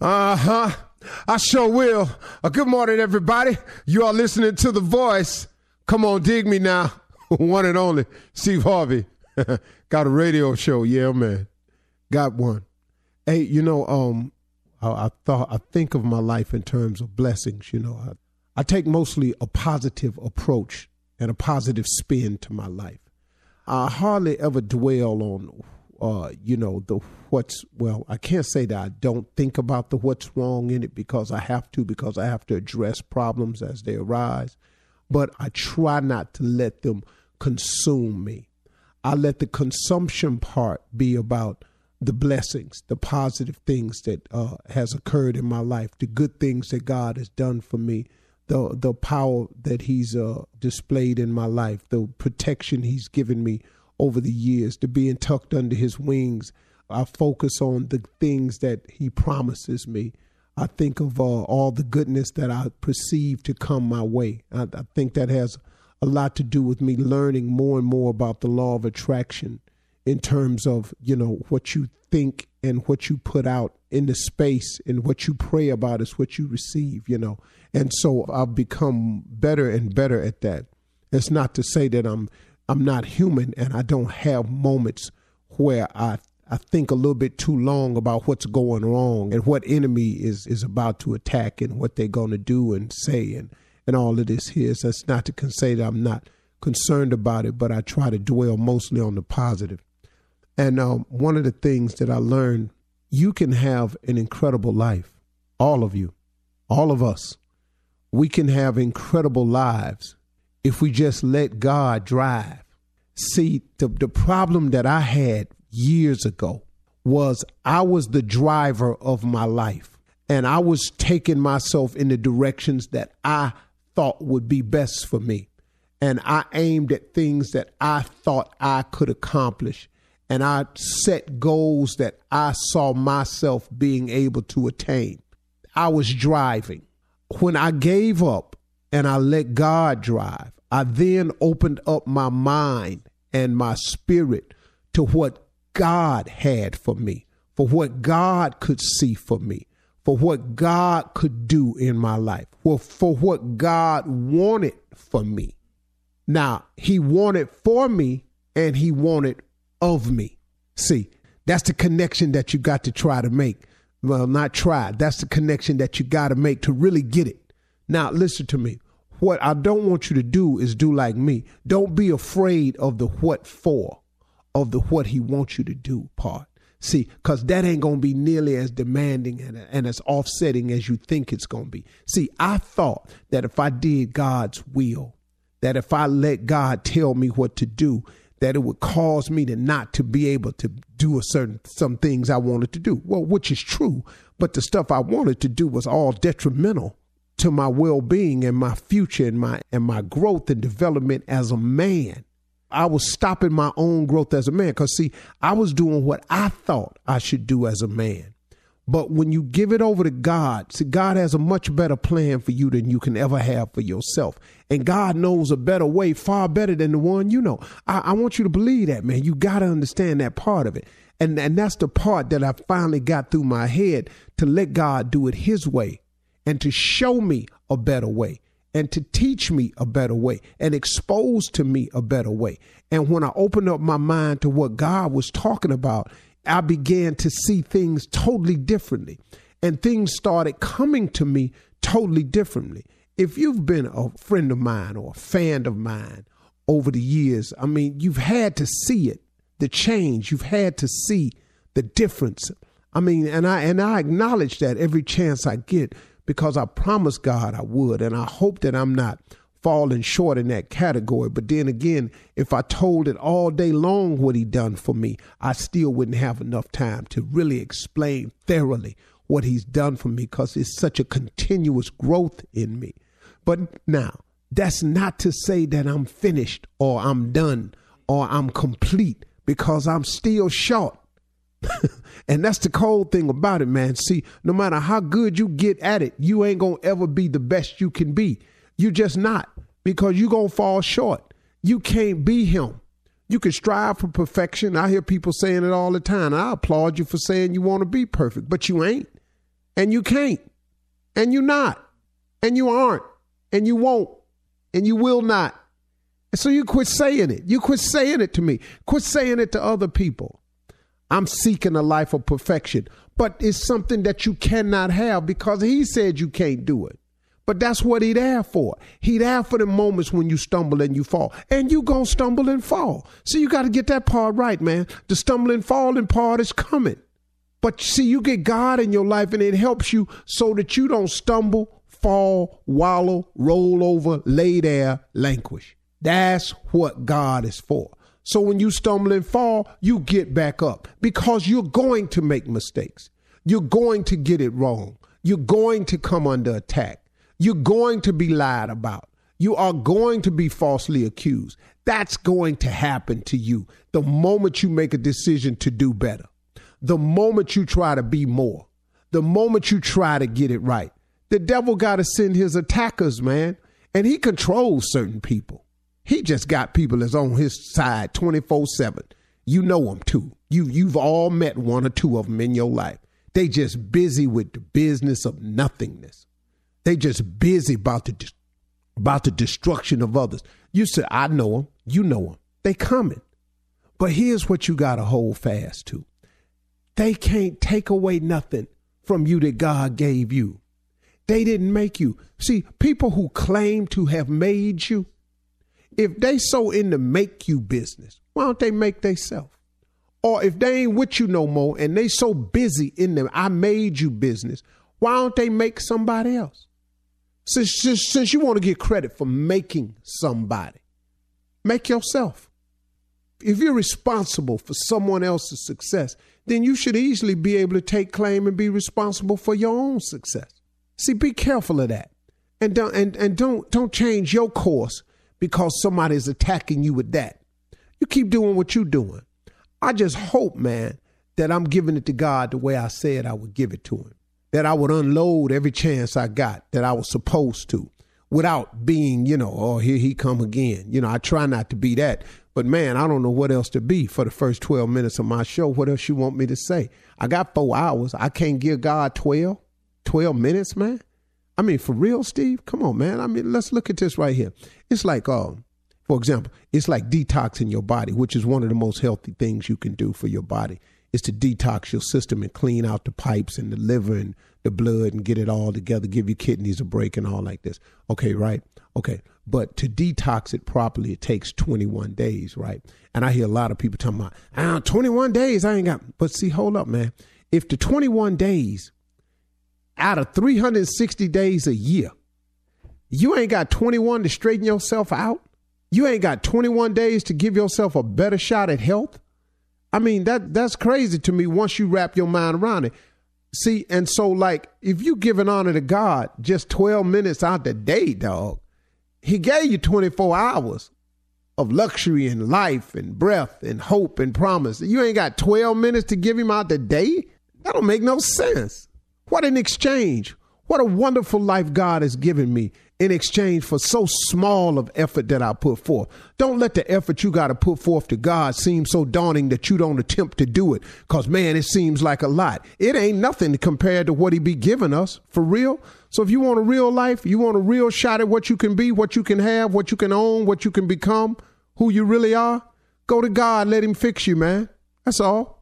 Uh huh. I sure will. Uh, good morning, everybody. You are listening to The Voice. Come on, dig me now. one and only Steve Harvey. Got a radio show. Yeah, man. Got one. Hey, you know, um, I, I, thought I think of my life in terms of blessings. You know, I, I take mostly a positive approach and a positive spin to my life. I hardly ever dwell on, uh, you know, the what's well. I can't say that I don't think about the what's wrong in it because I have to because I have to address problems as they arise. But I try not to let them consume me. I let the consumption part be about the blessings, the positive things that uh, has occurred in my life, the good things that God has done for me, the the power that He's uh, displayed in my life, the protection He's given me over the years, to being tucked under His wings. I focus on the things that He promises me. I think of uh, all the goodness that I perceive to come my way. I, I think that has a lot to do with me learning more and more about the law of attraction in terms of you know what you think and what you put out in the space and what you pray about is what you receive you know and so i've become better and better at that it's not to say that i'm i'm not human and i don't have moments where i I think a little bit too long about what's going wrong and what enemy is is about to attack and what they're going to do and say and and all of this here. So that's not to say that I'm not concerned about it, but I try to dwell mostly on the positive. And um, one of the things that I learned, you can have an incredible life. All of you, all of us, we can have incredible lives if we just let God drive. See, the, the problem that I had years ago was I was the driver of my life and I was taking myself in the directions that I thought would be best for me. And I aimed at things that I thought I could accomplish and I set goals that I saw myself being able to attain. I was driving. When I gave up and I let God drive, I then opened up my mind and my spirit to what God had for me, for what God could see for me, for what God could do in my life, for, for what God wanted for me. Now, He wanted for me and He wanted of me. See, that's the connection that you got to try to make. Well, not try. That's the connection that you got to make to really get it. Now, listen to me. What I don't want you to do is do like me. Don't be afraid of the what for, of the what he wants you to do part. See, because that ain't going to be nearly as demanding and, and as offsetting as you think it's going to be. See, I thought that if I did God's will, that if I let God tell me what to do, that it would cause me to not to be able to do a certain some things I wanted to do. Well, which is true, but the stuff I wanted to do was all detrimental to my well-being and my future and my and my growth and development as a man. I was stopping my own growth as a man cuz see, I was doing what I thought I should do as a man. But when you give it over to God, see, God has a much better plan for you than you can ever have for yourself. And God knows a better way, far better than the one you know. I, I want you to believe that, man. You got to understand that part of it. And, and that's the part that I finally got through my head to let God do it His way and to show me a better way and to teach me a better way and expose to me a better way. And when I opened up my mind to what God was talking about, I began to see things totally differently. And things started coming to me totally differently. If you've been a friend of mine or a fan of mine over the years, I mean, you've had to see it, the change. You've had to see the difference. I mean, and I and I acknowledge that every chance I get because I promised God I would, and I hope that I'm not falling short in that category. But then again, if I told it all day long what he done for me, I still wouldn't have enough time to really explain thoroughly what he's done for me because it's such a continuous growth in me. But now, that's not to say that I'm finished or I'm done or I'm complete because I'm still short. and that's the cold thing about it, man. See, no matter how good you get at it, you ain't gonna ever be the best you can be. You just not because you're going to fall short. You can't be him. You can strive for perfection. I hear people saying it all the time. I applaud you for saying you want to be perfect, but you ain't. And you can't. And you not. And you aren't. And you won't. And you will not. And so you quit saying it. You quit saying it to me. Quit saying it to other people. I'm seeking a life of perfection. But it's something that you cannot have because he said you can't do it. But that's what he there for. He there for the moments when you stumble and you fall. And you gonna stumble and fall. So you gotta get that part right, man. The stumbling falling part is coming. But see, you get God in your life and it helps you so that you don't stumble, fall, wallow, roll over, lay there, languish. That's what God is for. So when you stumble and fall, you get back up because you're going to make mistakes. You're going to get it wrong. You're going to come under attack. You're going to be lied about. You are going to be falsely accused. That's going to happen to you the moment you make a decision to do better, the moment you try to be more, the moment you try to get it right. The devil got to send his attackers, man, and he controls certain people. He just got people that's on his side 24 7. You know them too. You, you've all met one or two of them in your life. They just busy with the business of nothingness. They just busy about the about the destruction of others. You say, I know them. You know them. They coming. But here's what you got to hold fast to. They can't take away nothing from you that God gave you. They didn't make you. See, people who claim to have made you, if they so in the make you business, why don't they make themselves? Or if they ain't with you no more and they so busy in the I made you business, why don't they make somebody else? Since, since, since you want to get credit for making somebody, make yourself. If you're responsible for someone else's success, then you should easily be able to take claim and be responsible for your own success. See, be careful of that. And don't and, and don't don't change your course because somebody's attacking you with that. You keep doing what you're doing. I just hope, man, that I'm giving it to God the way I said I would give it to him that I would unload every chance I got that I was supposed to without being, you know, oh, here he come again. You know, I try not to be that. But man, I don't know what else to be for the first 12 minutes of my show. What else you want me to say? I got four hours. I can't give God 12, 12 minutes, man. I mean, for real, Steve? Come on, man. I mean, let's look at this right here. It's like, um, for example, it's like detoxing your body, which is one of the most healthy things you can do for your body is to detox your system and clean out the pipes and the liver and the blood and get it all together, give your kidneys a break and all like this. Okay, right? Okay. But to detox it properly, it takes 21 days, right? And I hear a lot of people talking about, ah, 21 days, I ain't got. But see, hold up, man. If the 21 days out of 360 days a year, you ain't got 21 to straighten yourself out, you ain't got 21 days to give yourself a better shot at health, I mean, that that's crazy to me once you wrap your mind around it. See, and so like if you giving honor to God just 12 minutes out the day, dog, he gave you 24 hours of luxury and life and breath and hope and promise. You ain't got 12 minutes to give him out the day? That don't make no sense. What an exchange. What a wonderful life God has given me in exchange for so small of effort that I put forth. Don't let the effort you got to put forth to God seem so daunting that you don't attempt to do it. Cause man, it seems like a lot. It ain't nothing compared to what he be giving us for real. So if you want a real life, you want a real shot at what you can be, what you can have, what you can own, what you can become, who you really are, go to God. Let him fix you, man. That's all.